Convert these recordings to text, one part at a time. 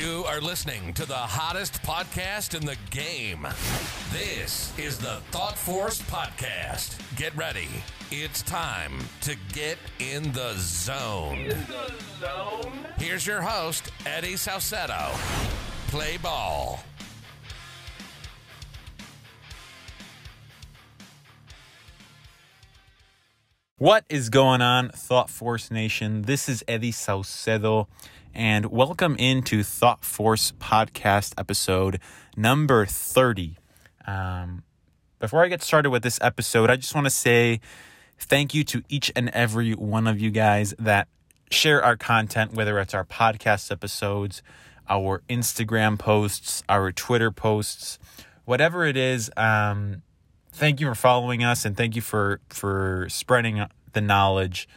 You are listening to the hottest podcast in the game. This is the Thought Force Podcast. Get ready. It's time to get in the zone. the zone. Here's your host, Eddie Salcedo. Play ball. What is going on, Thought Force Nation? This is Eddie Saucedo, and welcome into Thought Force Podcast episode number 30. Um, before I get started with this episode, I just want to say thank you to each and every one of you guys that share our content, whether it's our podcast episodes, our Instagram posts, our Twitter posts, whatever it is. Um, thank you for following us and thank you for for spreading the knowledge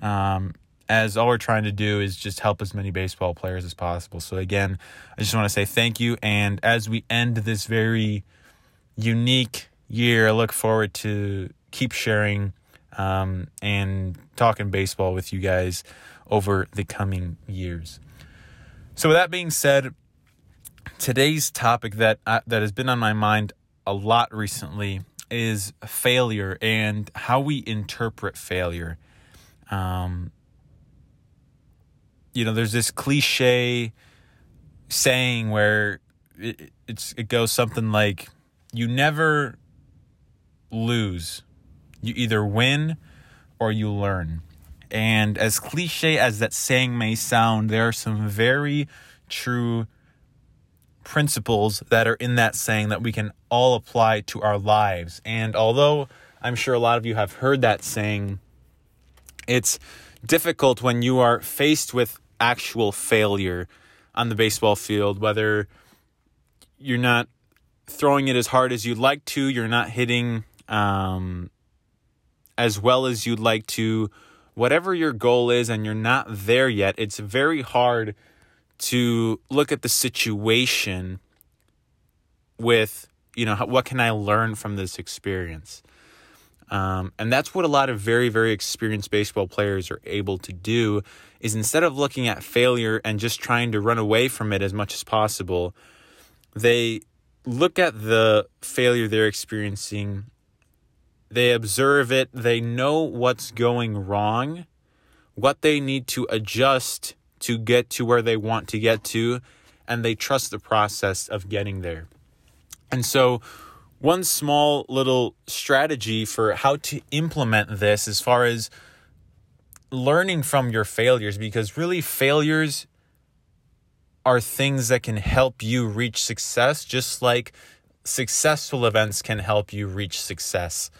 um, as all we're trying to do is just help as many baseball players as possible so again i just want to say thank you and as we end this very unique year i look forward to keep sharing um, and talking baseball with you guys over the coming years so with that being said today's topic that uh, that has been on my mind a lot recently is failure and how we interpret failure. Um, you know, there's this cliche saying where it, it's it goes something like, "You never lose. You either win or you learn." And as cliche as that saying may sound, there are some very true principles that are in that saying that we can all apply to our lives. And although I'm sure a lot of you have heard that saying, it's difficult when you are faced with actual failure on the baseball field, whether you're not throwing it as hard as you'd like to, you're not hitting um, as well as you'd like to, whatever your goal is, and you're not there yet, it's very hard to look at the situation with you know what can i learn from this experience um, and that's what a lot of very very experienced baseball players are able to do is instead of looking at failure and just trying to run away from it as much as possible they look at the failure they're experiencing they observe it they know what's going wrong what they need to adjust to get to where they want to get to, and they trust the process of getting there. And so, one small little strategy for how to implement this as far as learning from your failures, because really, failures are things that can help you reach success, just like successful events can help you reach success.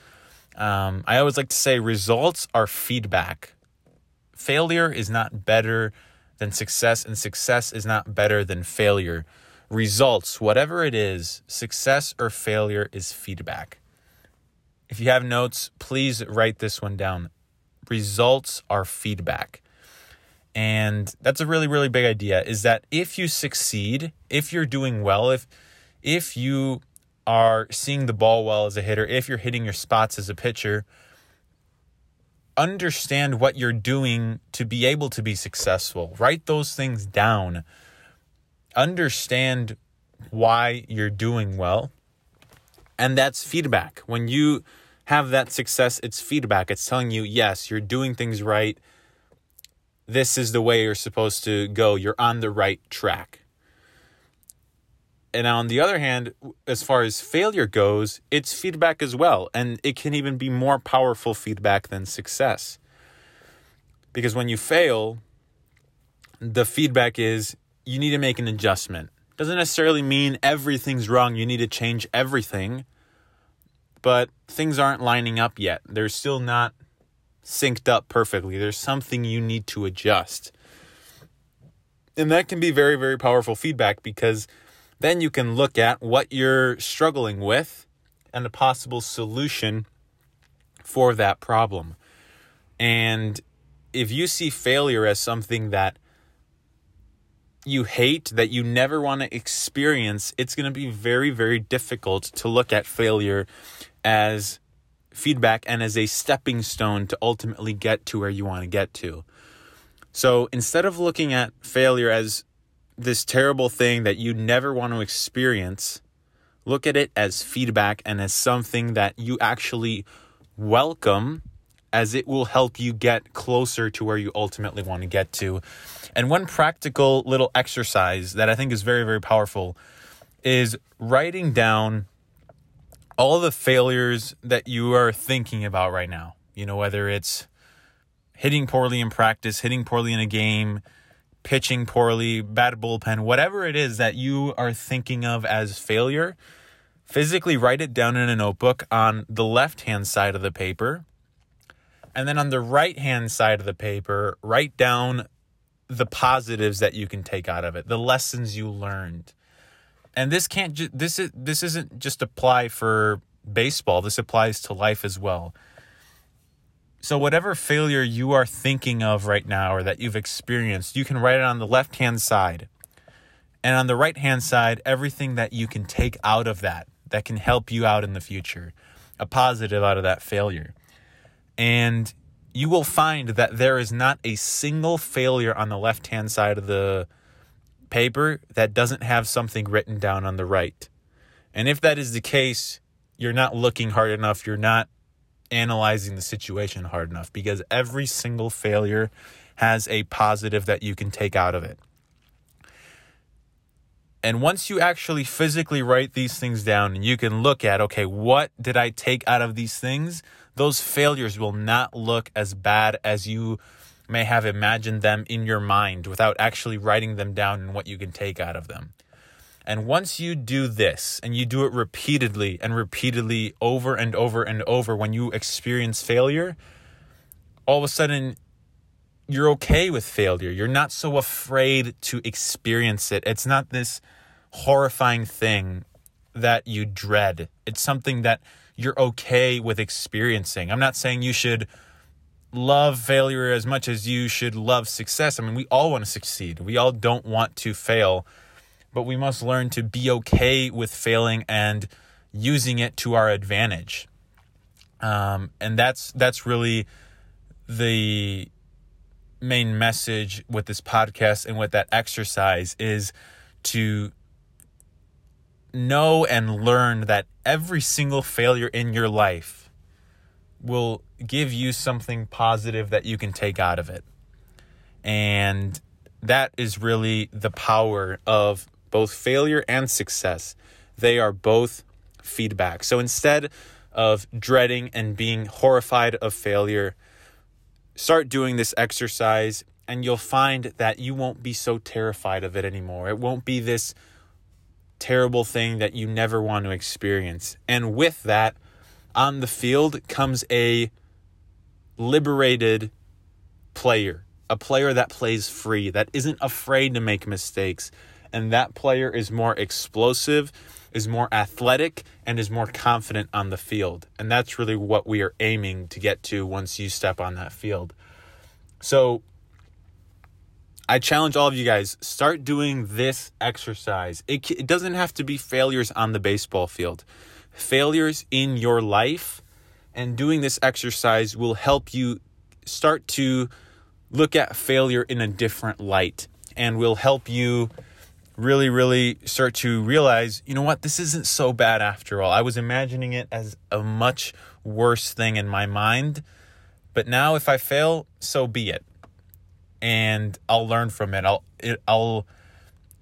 Um, I always like to say results are feedback. Failure is not better than success, and success is not better than failure. Results, whatever it is, success or failure is feedback. If you have notes, please write this one down. Results are feedback. And that's a really, really big idea is that if you succeed, if you're doing well, if if you are seeing the ball well as a hitter, if you're hitting your spots as a pitcher, understand what you're doing to be able to be successful. Write those things down. Understand why you're doing well. And that's feedback. When you have that success, it's feedback. It's telling you, yes, you're doing things right. This is the way you're supposed to go. You're on the right track. And on the other hand, as far as failure goes, it's feedback as well. And it can even be more powerful feedback than success. Because when you fail, the feedback is you need to make an adjustment. Doesn't necessarily mean everything's wrong, you need to change everything. But things aren't lining up yet. They're still not synced up perfectly. There's something you need to adjust. And that can be very, very powerful feedback because then you can look at what you're struggling with and a possible solution for that problem. And if you see failure as something that you hate, that you never want to experience, it's going to be very, very difficult to look at failure as feedback and as a stepping stone to ultimately get to where you want to get to. So instead of looking at failure as this terrible thing that you never want to experience, look at it as feedback and as something that you actually welcome as it will help you get closer to where you ultimately want to get to. And one practical little exercise that I think is very, very powerful is writing down all the failures that you are thinking about right now. You know, whether it's hitting poorly in practice, hitting poorly in a game, pitching poorly, bad bullpen, whatever it is that you are thinking of as failure, physically write it down in a notebook on the left hand side of the paper and then on the right hand side of the paper, write down the positives that you can take out of it, the lessons you learned. And this can't ju- this is this isn't just apply for baseball. This applies to life as well. So whatever failure you are thinking of right now or that you've experienced, you can write it on the left-hand side. And on the right-hand side, everything that you can take out of that that can help you out in the future, a positive out of that failure. And you will find that there is not a single failure on the left hand side of the paper that doesn't have something written down on the right. And if that is the case, you're not looking hard enough, you're not analyzing the situation hard enough because every single failure has a positive that you can take out of it. And once you actually physically write these things down and you can look at, okay, what did I take out of these things? Those failures will not look as bad as you may have imagined them in your mind without actually writing them down and what you can take out of them. And once you do this and you do it repeatedly and repeatedly over and over and over, when you experience failure, all of a sudden you're okay with failure. You're not so afraid to experience it. It's not this horrifying thing that you dread. It's something that you're okay with experiencing. I'm not saying you should love failure as much as you should love success. I mean, we all want to succeed. We all don't want to fail, but we must learn to be okay with failing and using it to our advantage. Um, and that's that's really the main message with this podcast and with that exercise is to know and learn that every single failure in your life will give you something positive that you can take out of it. And that is really the power of both failure and success. They are both feedback. So instead of dreading and being horrified of failure, start doing this exercise and you'll find that you won't be so terrified of it anymore. It won't be this terrible thing that you never want to experience. And with that, on the field comes a liberated player, a player that plays free, that isn't afraid to make mistakes. And that player is more explosive, is more athletic, and is more confident on the field. And that's really what we are aiming to get to once you step on that field. So, I challenge all of you guys start doing this exercise. It, it doesn't have to be failures on the baseball field. Failures in your life and doing this exercise will help you start to look at failure in a different light and will help you really really start to realize, you know what, this isn't so bad after all. I was imagining it as a much worse thing in my mind, but now if I fail, so be it and I'll learn from it. I'll it, I'll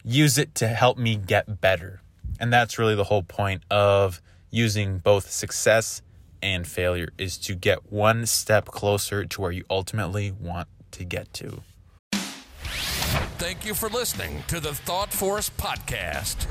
use it to help me get better. And that's really the whole point of using both success and failure is to get one step closer to where you ultimately want to get to. Thank you for listening to the Thought Force podcast.